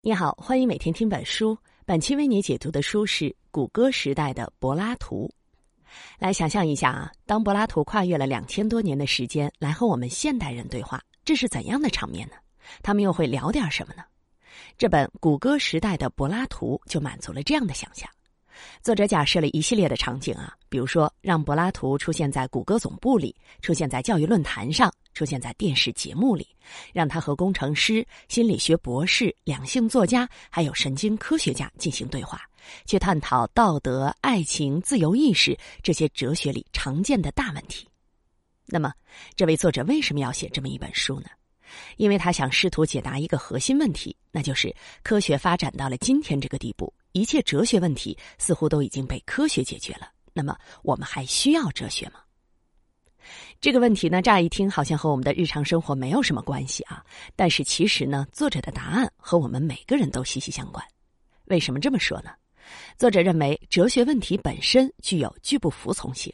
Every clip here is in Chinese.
你好，欢迎每天听本书。本期为你解读的书是谷歌时代的柏拉图。来想象一下啊，当柏拉图跨越了两千多年的时间来和我们现代人对话，这是怎样的场面呢？他们又会聊点什么呢？这本《谷歌时代的柏拉图》就满足了这样的想象。作者假设了一系列的场景啊，比如说让柏拉图出现在谷歌总部里，出现在教育论坛上，出现在电视节目里，让他和工程师、心理学博士、两性作家还有神经科学家进行对话，去探讨道德、爱情、自由意识这些哲学里常见的大问题。那么，这位作者为什么要写这么一本书呢？因为他想试图解答一个核心问题，那就是科学发展到了今天这个地步。一切哲学问题似乎都已经被科学解决了，那么我们还需要哲学吗？这个问题呢，乍一听好像和我们的日常生活没有什么关系啊，但是其实呢，作者的答案和我们每个人都息息相关。为什么这么说呢？作者认为，哲学问题本身具有拒不服从性，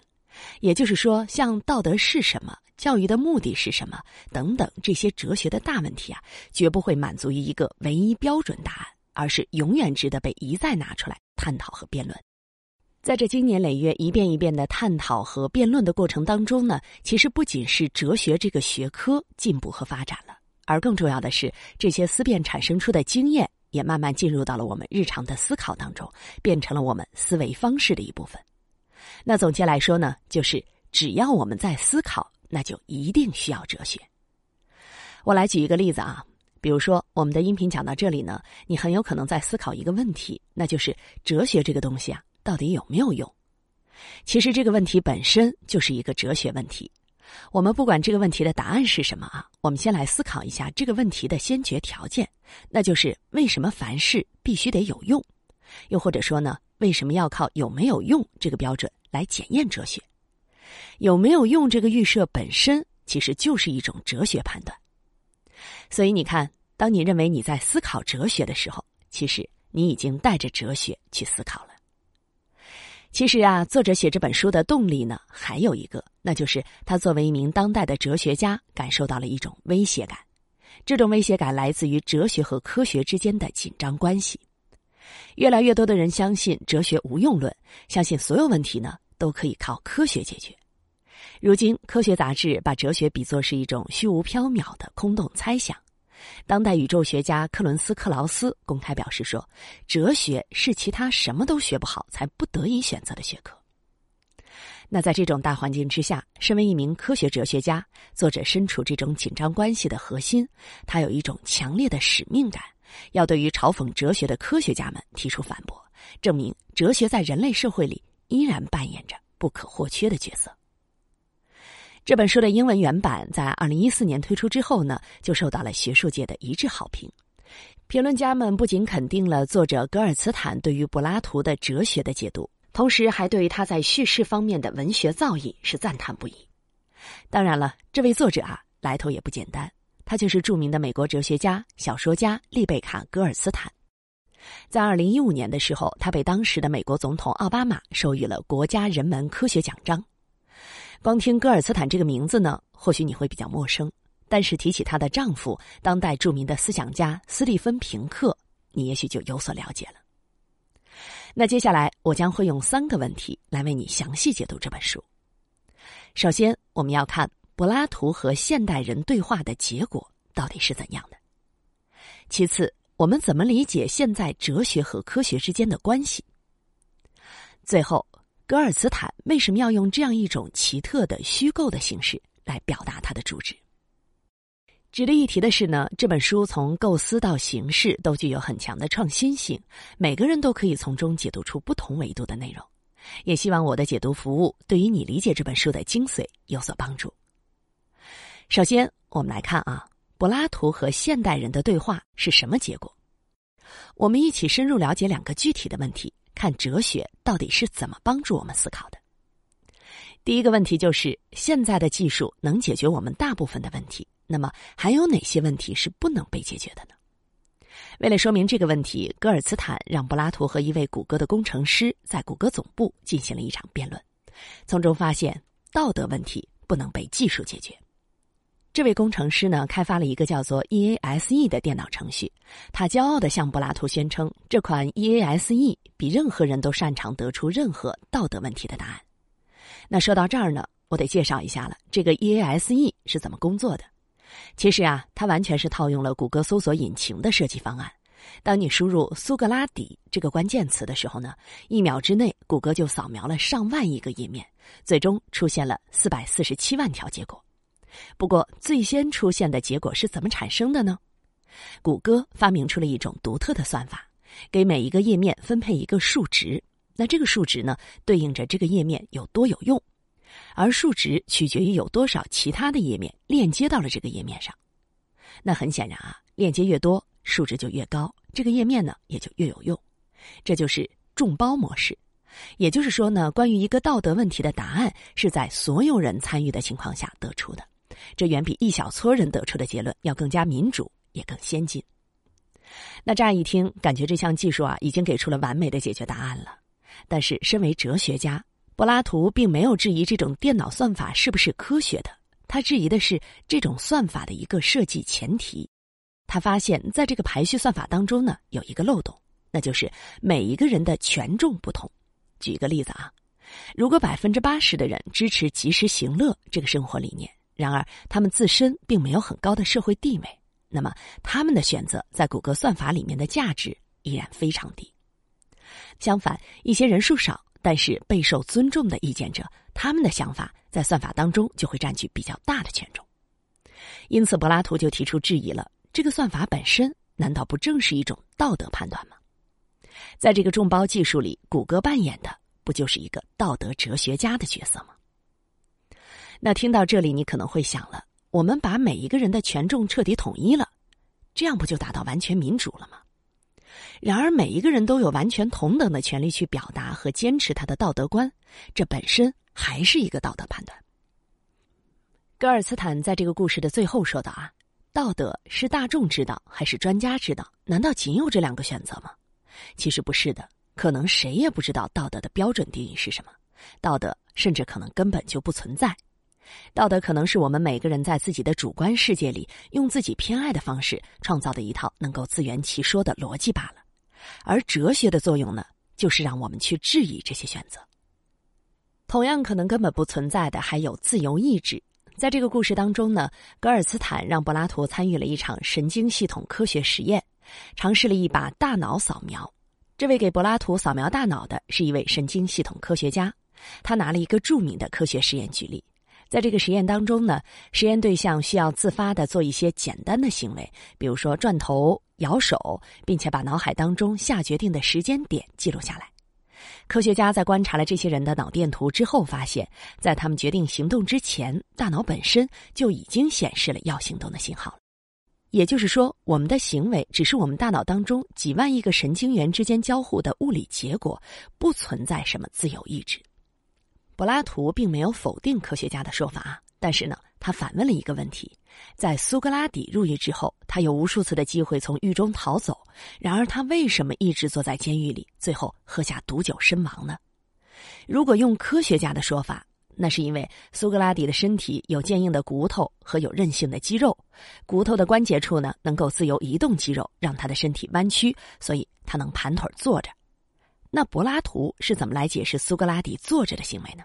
也就是说，像道德是什么、教育的目的是什么等等这些哲学的大问题啊，绝不会满足于一个唯一标准答案。而是永远值得被一再拿出来探讨和辩论。在这经年累月、一遍一遍的探讨和辩论的过程当中呢，其实不仅是哲学这个学科进步和发展了，而更重要的是，这些思辨产生出的经验也慢慢进入到了我们日常的思考当中，变成了我们思维方式的一部分。那总结来说呢，就是只要我们在思考，那就一定需要哲学。我来举一个例子啊。比如说，我们的音频讲到这里呢，你很有可能在思考一个问题，那就是哲学这个东西啊，到底有没有用？其实这个问题本身就是一个哲学问题。我们不管这个问题的答案是什么啊，我们先来思考一下这个问题的先决条件，那就是为什么凡事必须得有用？又或者说呢，为什么要靠有没有用这个标准来检验哲学？有没有用这个预设本身其实就是一种哲学判断。所以你看，当你认为你在思考哲学的时候，其实你已经带着哲学去思考了。其实啊，作者写这本书的动力呢，还有一个，那就是他作为一名当代的哲学家，感受到了一种威胁感。这种威胁感来自于哲学和科学之间的紧张关系。越来越多的人相信哲学无用论，相信所有问题呢都可以靠科学解决。如今，科学杂志把哲学比作是一种虚无缥缈的空洞猜想。当代宇宙学家克伦斯·克劳斯公开表示说：“哲学是其他什么都学不好才不得已选择的学科。”那在这种大环境之下，身为一名科学哲学家，作者身处这种紧张关系的核心，他有一种强烈的使命感，要对于嘲讽哲学的科学家们提出反驳，证明哲学在人类社会里依然扮演着不可或缺的角色。这本书的英文原版在二零一四年推出之后呢，就受到了学术界的一致好评。评论家们不仅肯定了作者格尔茨坦对于柏拉图的哲学的解读，同时还对于他在叙事方面的文学造诣是赞叹不已。当然了，这位作者啊，来头也不简单，他就是著名的美国哲学家、小说家丽贝卡·格尔茨坦。在二零一五年的时候，他被当时的美国总统奥巴马授予了国家人文科学奖章。光听戈尔斯坦这个名字呢，或许你会比较陌生，但是提起她的丈夫，当代著名的思想家斯蒂芬平克，你也许就有所了解了。那接下来我将会用三个问题来为你详细解读这本书。首先，我们要看柏拉图和现代人对话的结果到底是怎样的；其次，我们怎么理解现在哲学和科学之间的关系；最后。格尔茨坦为什么要用这样一种奇特的虚构的形式来表达他的主旨？值得一提的是呢，这本书从构思到形式都具有很强的创新性，每个人都可以从中解读出不同维度的内容。也希望我的解读服务对于你理解这本书的精髓有所帮助。首先，我们来看啊，柏拉图和现代人的对话是什么结果？我们一起深入了解两个具体的问题。看哲学到底是怎么帮助我们思考的。第一个问题就是：现在的技术能解决我们大部分的问题，那么还有哪些问题是不能被解决的呢？为了说明这个问题，戈尔茨坦让柏拉图和一位谷歌的工程师在谷歌总部进行了一场辩论，从中发现道德问题不能被技术解决。这位工程师呢，开发了一个叫做 EASE 的电脑程序。他骄傲的向柏拉图宣称，这款 EASE 比任何人都擅长得出任何道德问题的答案。那说到这儿呢，我得介绍一下了，这个 EASE 是怎么工作的？其实啊，它完全是套用了谷歌搜索引擎的设计方案。当你输入“苏格拉底”这个关键词的时候呢，一秒之内，谷歌就扫描了上万亿个页面，最终出现了四百四十七万条结果。不过，最先出现的结果是怎么产生的呢？谷歌发明出了一种独特的算法，给每一个页面分配一个数值。那这个数值呢，对应着这个页面有多有用，而数值取决于有多少其他的页面链接到了这个页面上。那很显然啊，链接越多，数值就越高，这个页面呢也就越有用。这就是众包模式。也就是说呢，关于一个道德问题的答案是在所有人参与的情况下得出的。这远比一小撮人得出的结论要更加民主，也更先进。那乍一听，感觉这项技术啊，已经给出了完美的解决答案了。但是，身为哲学家，柏拉图并没有质疑这种电脑算法是不是科学的，他质疑的是这种算法的一个设计前提。他发现，在这个排序算法当中呢，有一个漏洞，那就是每一个人的权重不同。举个例子啊，如果百分之八十的人支持及时行乐这个生活理念。然而，他们自身并没有很高的社会地位，那么他们的选择在谷歌算法里面的价值依然非常低。相反，一些人数少但是备受尊重的意见者，他们的想法在算法当中就会占据比较大的权重。因此，柏拉图就提出质疑了：这个算法本身难道不正是一种道德判断吗？在这个众包技术里，谷歌扮演的不就是一个道德哲学家的角色吗？那听到这里，你可能会想了：我们把每一个人的权重彻底统一了，这样不就达到完全民主了吗？然而，每一个人都有完全同等的权利去表达和坚持他的道德观，这本身还是一个道德判断。戈尔斯坦在这个故事的最后说道：“啊，道德是大众知道还是专家知道？难道仅有这两个选择吗？其实不是的，可能谁也不知道道德的标准定义是什么，道德甚至可能根本就不存在。”道德可能是我们每个人在自己的主观世界里，用自己偏爱的方式创造的一套能够自圆其说的逻辑罢了。而哲学的作用呢，就是让我们去质疑这些选择。同样可能根本不存在的还有自由意志。在这个故事当中呢，格尔斯坦让柏拉图参与了一场神经系统科学实验，尝试了一把大脑扫描。这位给柏拉图扫描大脑的是一位神经系统科学家，他拿了一个著名的科学实验举例。在这个实验当中呢，实验对象需要自发的做一些简单的行为，比如说转头、摇手，并且把脑海当中下决定的时间点记录下来。科学家在观察了这些人的脑电图之后，发现，在他们决定行动之前，大脑本身就已经显示了要行动的信号。也就是说，我们的行为只是我们大脑当中几万亿个神经元之间交互的物理结果，不存在什么自由意志。柏拉图并没有否定科学家的说法，但是呢，他反问了一个问题：在苏格拉底入狱之后，他有无数次的机会从狱中逃走，然而他为什么一直坐在监狱里，最后喝下毒酒身亡呢？如果用科学家的说法，那是因为苏格拉底的身体有坚硬的骨头和有韧性的肌肉，骨头的关节处呢能够自由移动肌肉，让他的身体弯曲，所以他能盘腿坐着。那柏拉图是怎么来解释苏格拉底坐着的行为呢？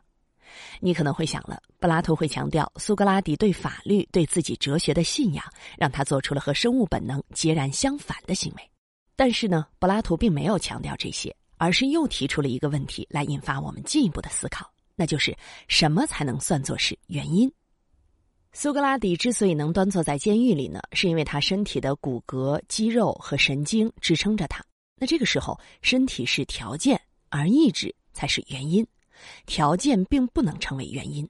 你可能会想了，柏拉图会强调苏格拉底对法律、对自己哲学的信仰，让他做出了和生物本能截然相反的行为。但是呢，柏拉图并没有强调这些，而是又提出了一个问题来引发我们进一步的思考，那就是什么才能算作是原因？苏格拉底之所以能端坐在监狱里呢，是因为他身体的骨骼、肌肉和神经支撑着他。那这个时候，身体是条件，而意志才是原因。条件并不能成为原因。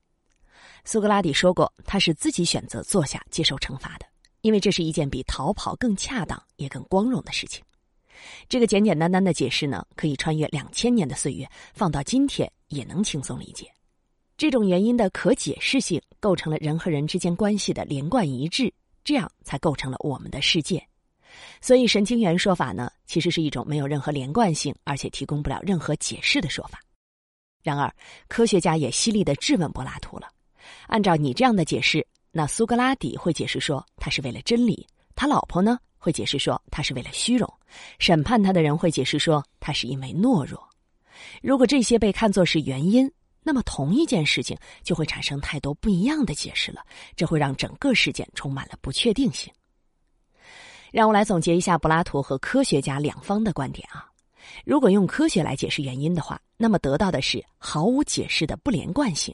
苏格拉底说过，他是自己选择坐下接受惩罚的，因为这是一件比逃跑更恰当也更光荣的事情。这个简简单单的解释呢，可以穿越两千年的岁月，放到今天也能轻松理解。这种原因的可解释性，构成了人和人之间关系的连贯一致，这样才构成了我们的世界。所以，神经元说法呢，其实是一种没有任何连贯性，而且提供不了任何解释的说法。然而，科学家也犀利的质问柏拉图了：按照你这样的解释，那苏格拉底会解释说他是为了真理，他老婆呢会解释说他是为了虚荣，审判他的人会解释说他是因为懦弱。如果这些被看作是原因，那么同一件事情就会产生太多不一样的解释了，这会让整个事件充满了不确定性。让我来总结一下柏拉图和科学家两方的观点啊。如果用科学来解释原因的话，那么得到的是毫无解释的不连贯性；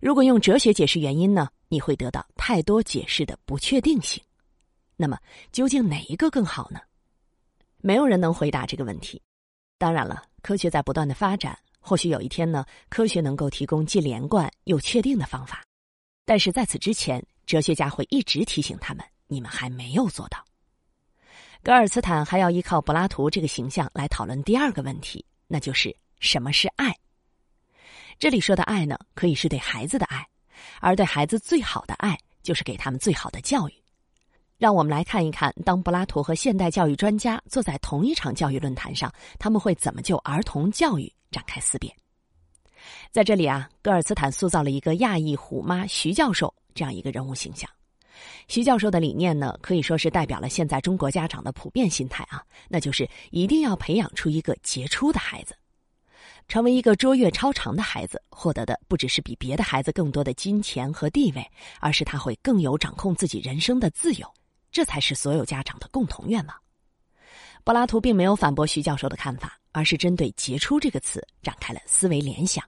如果用哲学解释原因呢，你会得到太多解释的不确定性。那么究竟哪一个更好呢？没有人能回答这个问题。当然了，科学在不断的发展，或许有一天呢，科学能够提供既连贯又确定的方法。但是在此之前，哲学家会一直提醒他们：你们还没有做到。格尔茨坦还要依靠柏拉图这个形象来讨论第二个问题，那就是什么是爱。这里说的爱呢，可以是对孩子的爱，而对孩子最好的爱就是给他们最好的教育。让我们来看一看，当柏拉图和现代教育专家坐在同一场教育论坛上，他们会怎么就儿童教育展开思辨。在这里啊，格尔茨坦塑造了一个亚裔虎妈徐教授这样一个人物形象。徐教授的理念呢，可以说是代表了现在中国家长的普遍心态啊，那就是一定要培养出一个杰出的孩子，成为一个卓越超常的孩子，获得的不只是比别的孩子更多的金钱和地位，而是他会更有掌控自己人生的自由，这才是所有家长的共同愿望。柏拉图并没有反驳徐教授的看法，而是针对“杰出”这个词展开了思维联想。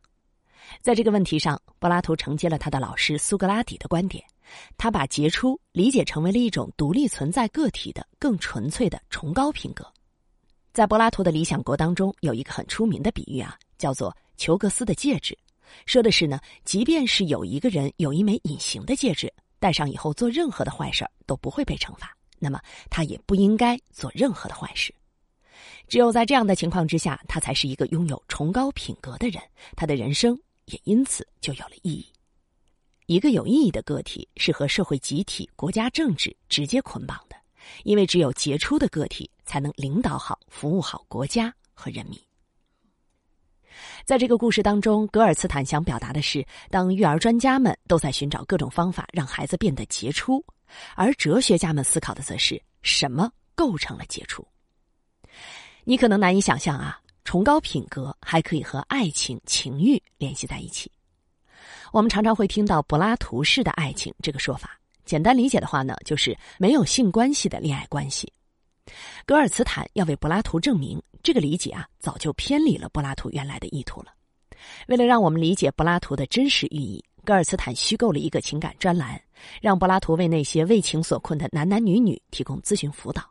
在这个问题上，柏拉图承接了他的老师苏格拉底的观点。他把杰出理解成为了一种独立存在个体的更纯粹的崇高品格。在柏拉图的理想国当中，有一个很出名的比喻啊，叫做裘格斯的戒指，说的是呢，即便是有一个人有一枚隐形的戒指，戴上以后做任何的坏事儿都不会被惩罚，那么他也不应该做任何的坏事。只有在这样的情况之下，他才是一个拥有崇高品格的人，他的人生也因此就有了意义。一个有意义的个体是和社会集体、国家政治直接捆绑的，因为只有杰出的个体才能领导好、服务好国家和人民。在这个故事当中，格尔茨坦想表达的是，当育儿专家们都在寻找各种方法让孩子变得杰出，而哲学家们思考的则是什么构成了杰出。你可能难以想象啊，崇高品格还可以和爱情、情欲联系在一起。我们常常会听到柏拉图式的爱情这个说法，简单理解的话呢，就是没有性关系的恋爱关系。格尔茨坦要为柏拉图证明这个理解啊，早就偏离了柏拉图原来的意图了。为了让我们理解柏拉图的真实寓意，格尔茨坦虚构了一个情感专栏，让柏拉图为那些为情所困的男男女女提供咨询辅导。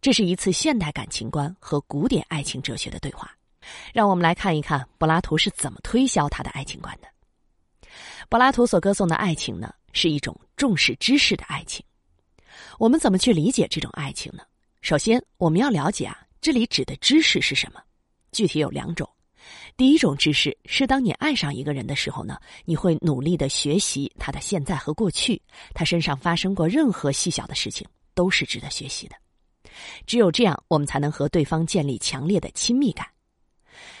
这是一次现代感情观和古典爱情哲学的对话。让我们来看一看柏拉图是怎么推销他的爱情观的。柏拉图所歌颂的爱情呢，是一种重视知识的爱情。我们怎么去理解这种爱情呢？首先，我们要了解啊，这里指的知识是什么？具体有两种。第一种知识是，当你爱上一个人的时候呢，你会努力的学习他的现在和过去，他身上发生过任何细小的事情都是值得学习的。只有这样，我们才能和对方建立强烈的亲密感。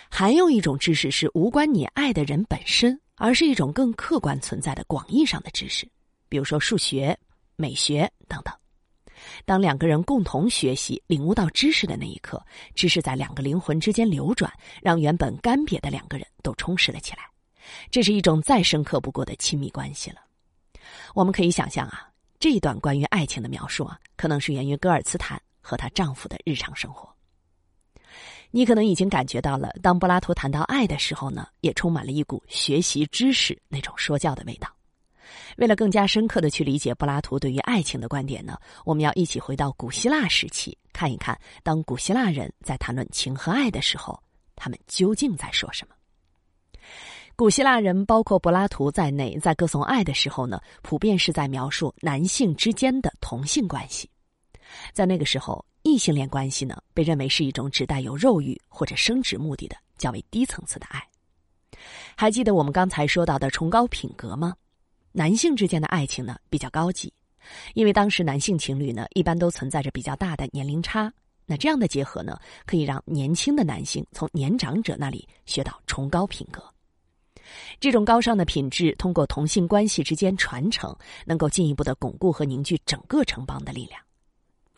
还有一种知识是无关你爱的人本身。而是一种更客观存在的广义上的知识，比如说数学、美学等等。当两个人共同学习、领悟到知识的那一刻，知识在两个灵魂之间流转，让原本干瘪的两个人都充实了起来。这是一种再深刻不过的亲密关系了。我们可以想象啊，这一段关于爱情的描述啊，可能是源于戈尔茨坦和她丈夫的日常生活。你可能已经感觉到了，当柏拉图谈到爱的时候呢，也充满了一股学习知识那种说教的味道。为了更加深刻的去理解柏拉图对于爱情的观点呢，我们要一起回到古希腊时期，看一看当古希腊人在谈论情和爱的时候，他们究竟在说什么。古希腊人，包括柏拉图在内，在歌颂爱的时候呢，普遍是在描述男性之间的同性关系。在那个时候。异性恋关系呢，被认为是一种只带有肉欲或者生殖目的的较为低层次的爱。还记得我们刚才说到的崇高品格吗？男性之间的爱情呢比较高级，因为当时男性情侣呢一般都存在着比较大的年龄差。那这样的结合呢，可以让年轻的男性从年长者那里学到崇高品格。这种高尚的品质通过同性关系之间传承，能够进一步的巩固和凝聚整个城邦的力量。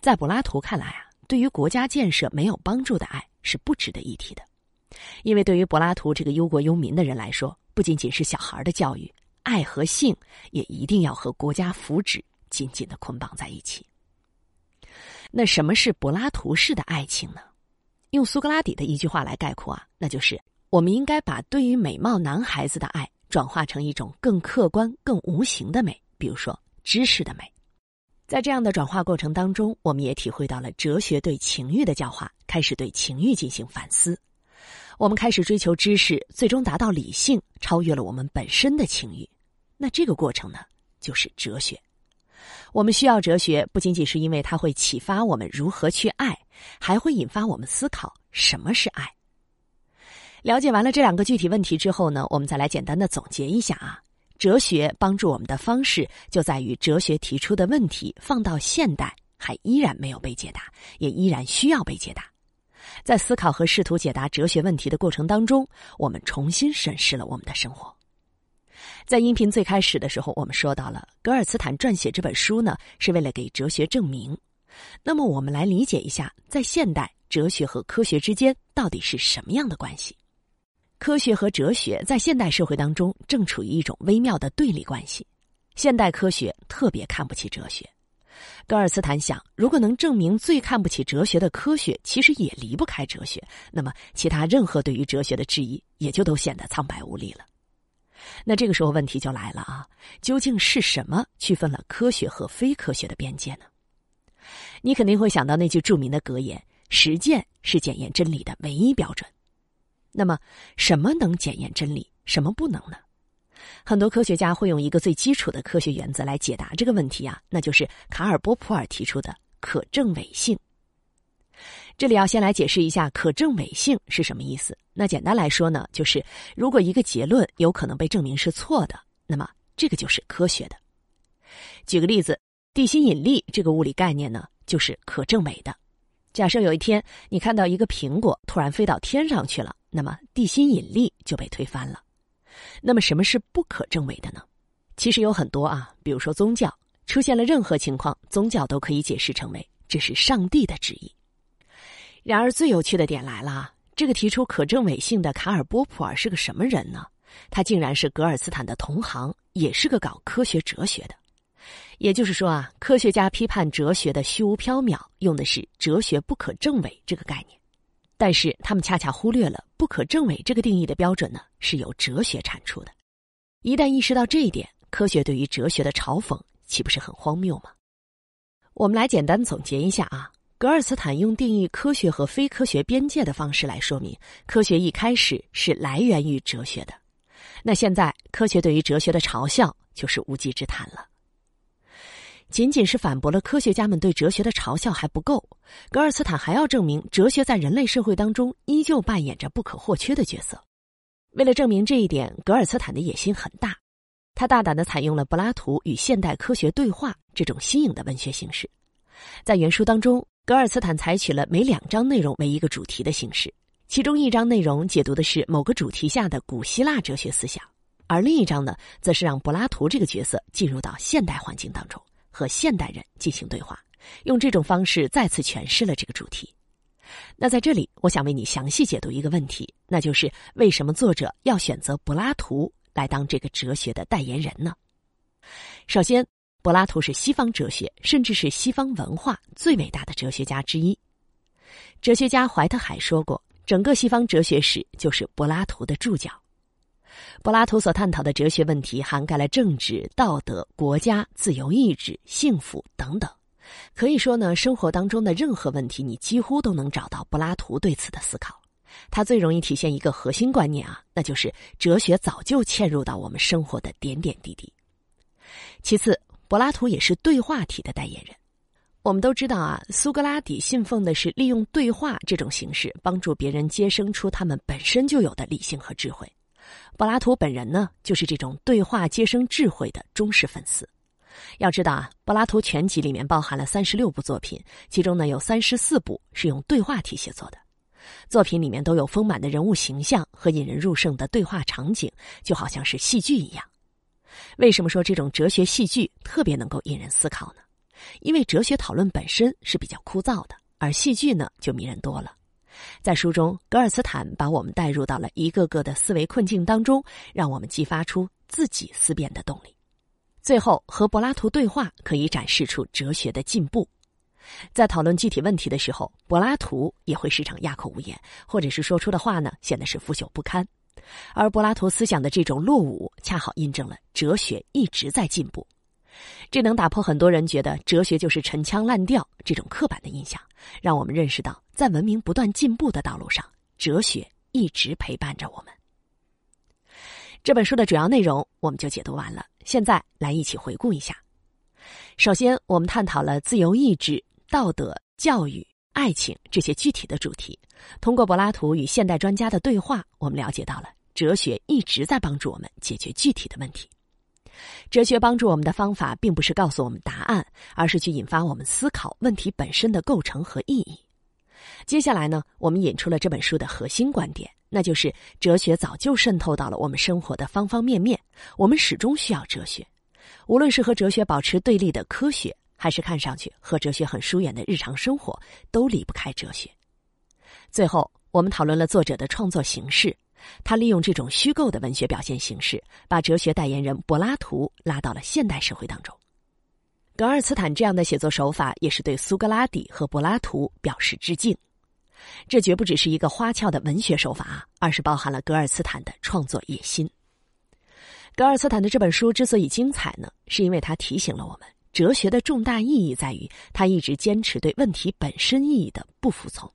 在柏拉图看来啊，对于国家建设没有帮助的爱是不值得一提的，因为对于柏拉图这个忧国忧民的人来说，不仅仅是小孩的教育，爱和性也一定要和国家福祉紧紧的捆绑在一起。那什么是柏拉图式的爱情呢？用苏格拉底的一句话来概括啊，那就是。我们应该把对于美貌男孩子的爱转化成一种更客观、更无形的美，比如说知识的美。在这样的转化过程当中，我们也体会到了哲学对情欲的教化，开始对情欲进行反思。我们开始追求知识，最终达到理性，超越了我们本身的情欲。那这个过程呢，就是哲学。我们需要哲学，不仅仅是因为它会启发我们如何去爱，还会引发我们思考什么是爱。了解完了这两个具体问题之后呢，我们再来简单的总结一下啊。哲学帮助我们的方式就在于，哲学提出的问题放到现代还依然没有被解答，也依然需要被解答。在思考和试图解答哲学问题的过程当中，我们重新审视了我们的生活。在音频最开始的时候，我们说到了格尔茨坦撰写这本书呢，是为了给哲学证明。那么，我们来理解一下，在现代哲学和科学之间到底是什么样的关系？科学和哲学在现代社会当中正处于一种微妙的对立关系。现代科学特别看不起哲学。格尔斯坦想，如果能证明最看不起哲学的科学其实也离不开哲学，那么其他任何对于哲学的质疑也就都显得苍白无力了。那这个时候问题就来了啊，究竟是什么区分了科学和非科学的边界呢？你肯定会想到那句著名的格言：“实践是检验真理的唯一标准。”那么，什么能检验真理，什么不能呢？很多科学家会用一个最基础的科学原则来解答这个问题啊，那就是卡尔波普尔提出的可证伪性。这里要先来解释一下可证伪性是什么意思。那简单来说呢，就是如果一个结论有可能被证明是错的，那么这个就是科学的。举个例子，地心引力这个物理概念呢，就是可证伪的。假设有一天你看到一个苹果突然飞到天上去了。那么地心引力就被推翻了。那么什么是不可证伪的呢？其实有很多啊，比如说宗教出现了任何情况，宗教都可以解释成为这是上帝的旨意。然而最有趣的点来了，这个提出可证伪性的卡尔波普尔是个什么人呢？他竟然是格尔斯坦的同行，也是个搞科学哲学的。也就是说啊，科学家批判哲学的虚无缥缈，用的是哲学不可证伪这个概念。但是他们恰恰忽略了不可证伪这个定义的标准呢，是由哲学产出的。一旦意识到这一点，科学对于哲学的嘲讽岂不是很荒谬吗？我们来简单总结一下啊，格尔斯坦用定义科学和非科学边界的方式来说明，科学一开始是来源于哲学的。那现在科学对于哲学的嘲笑就是无稽之谈了。仅仅是反驳了科学家们对哲学的嘲笑还不够，格尔斯坦还要证明哲学在人类社会当中依旧扮演着不可或缺的角色。为了证明这一点，格尔斯坦的野心很大，他大胆的采用了柏拉图与现代科学对话这种新颖的文学形式。在原书当中，格尔斯坦采取了每两章内容为一个主题的形式，其中一章内容解读的是某个主题下的古希腊哲学思想，而另一章呢，则是让柏拉图这个角色进入到现代环境当中。和现代人进行对话，用这种方式再次诠释了这个主题。那在这里，我想为你详细解读一个问题，那就是为什么作者要选择柏拉图来当这个哲学的代言人呢？首先，柏拉图是西方哲学，甚至是西方文化最伟大的哲学家之一。哲学家怀特海说过：“整个西方哲学史就是柏拉图的注脚。”柏拉图所探讨的哲学问题涵盖了政治、道德、国家、自由意志、幸福等等，可以说呢，生活当中的任何问题，你几乎都能找到柏拉图对此的思考。他最容易体现一个核心观念啊，那就是哲学早就嵌入到我们生活的点点滴滴。其次，柏拉图也是对话体的代言人。我们都知道啊，苏格拉底信奉的是利用对话这种形式，帮助别人接生出他们本身就有的理性和智慧。柏拉图本人呢，就是这种对话接生智慧的忠实粉丝。要知道啊，柏拉图全集里面包含了三十六部作品，其中呢有三十四部是用对话体写作的。作品里面都有丰满的人物形象和引人入胜的对话场景，就好像是戏剧一样。为什么说这种哲学戏剧特别能够引人思考呢？因为哲学讨论本身是比较枯燥的，而戏剧呢就迷人多了。在书中，格尔斯坦把我们带入到了一个个的思维困境当中，让我们激发出自己思辨的动力。最后，和柏拉图对话可以展示出哲学的进步。在讨论具体问题的时候，柏拉图也会时常哑口无言，或者是说出的话呢显得是腐朽不堪。而柏拉图思想的这种落伍，恰好印证了哲学一直在进步。这能打破很多人觉得哲学就是陈腔滥调这种刻板的印象，让我们认识到，在文明不断进步的道路上，哲学一直陪伴着我们。这本书的主要内容我们就解读完了，现在来一起回顾一下。首先，我们探讨了自由意志、道德、教育、爱情这些具体的主题。通过柏拉图与现代专家的对话，我们了解到了哲学一直在帮助我们解决具体的问题。哲学帮助我们的方法，并不是告诉我们答案，而是去引发我们思考问题本身的构成和意义。接下来呢，我们引出了这本书的核心观点，那就是哲学早就渗透到了我们生活的方方面面，我们始终需要哲学。无论是和哲学保持对立的科学，还是看上去和哲学很疏远的日常生活，都离不开哲学。最后，我们讨论了作者的创作形式。他利用这种虚构的文学表现形式，把哲学代言人柏拉图拉到了现代社会当中。格尔斯坦这样的写作手法，也是对苏格拉底和柏拉图表示致敬。这绝不只是一个花俏的文学手法，而是包含了格尔斯坦的创作野心。格尔斯坦的这本书之所以精彩呢，是因为他提醒了我们，哲学的重大意义在于他一直坚持对问题本身意义的不服从。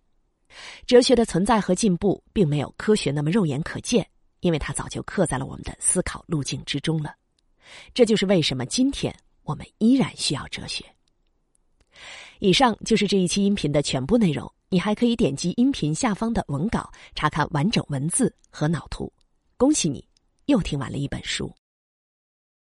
哲学的存在和进步，并没有科学那么肉眼可见，因为它早就刻在了我们的思考路径之中了。这就是为什么今天我们依然需要哲学。以上就是这一期音频的全部内容，你还可以点击音频下方的文稿查看完整文字和脑图。恭喜你，又听完了一本书。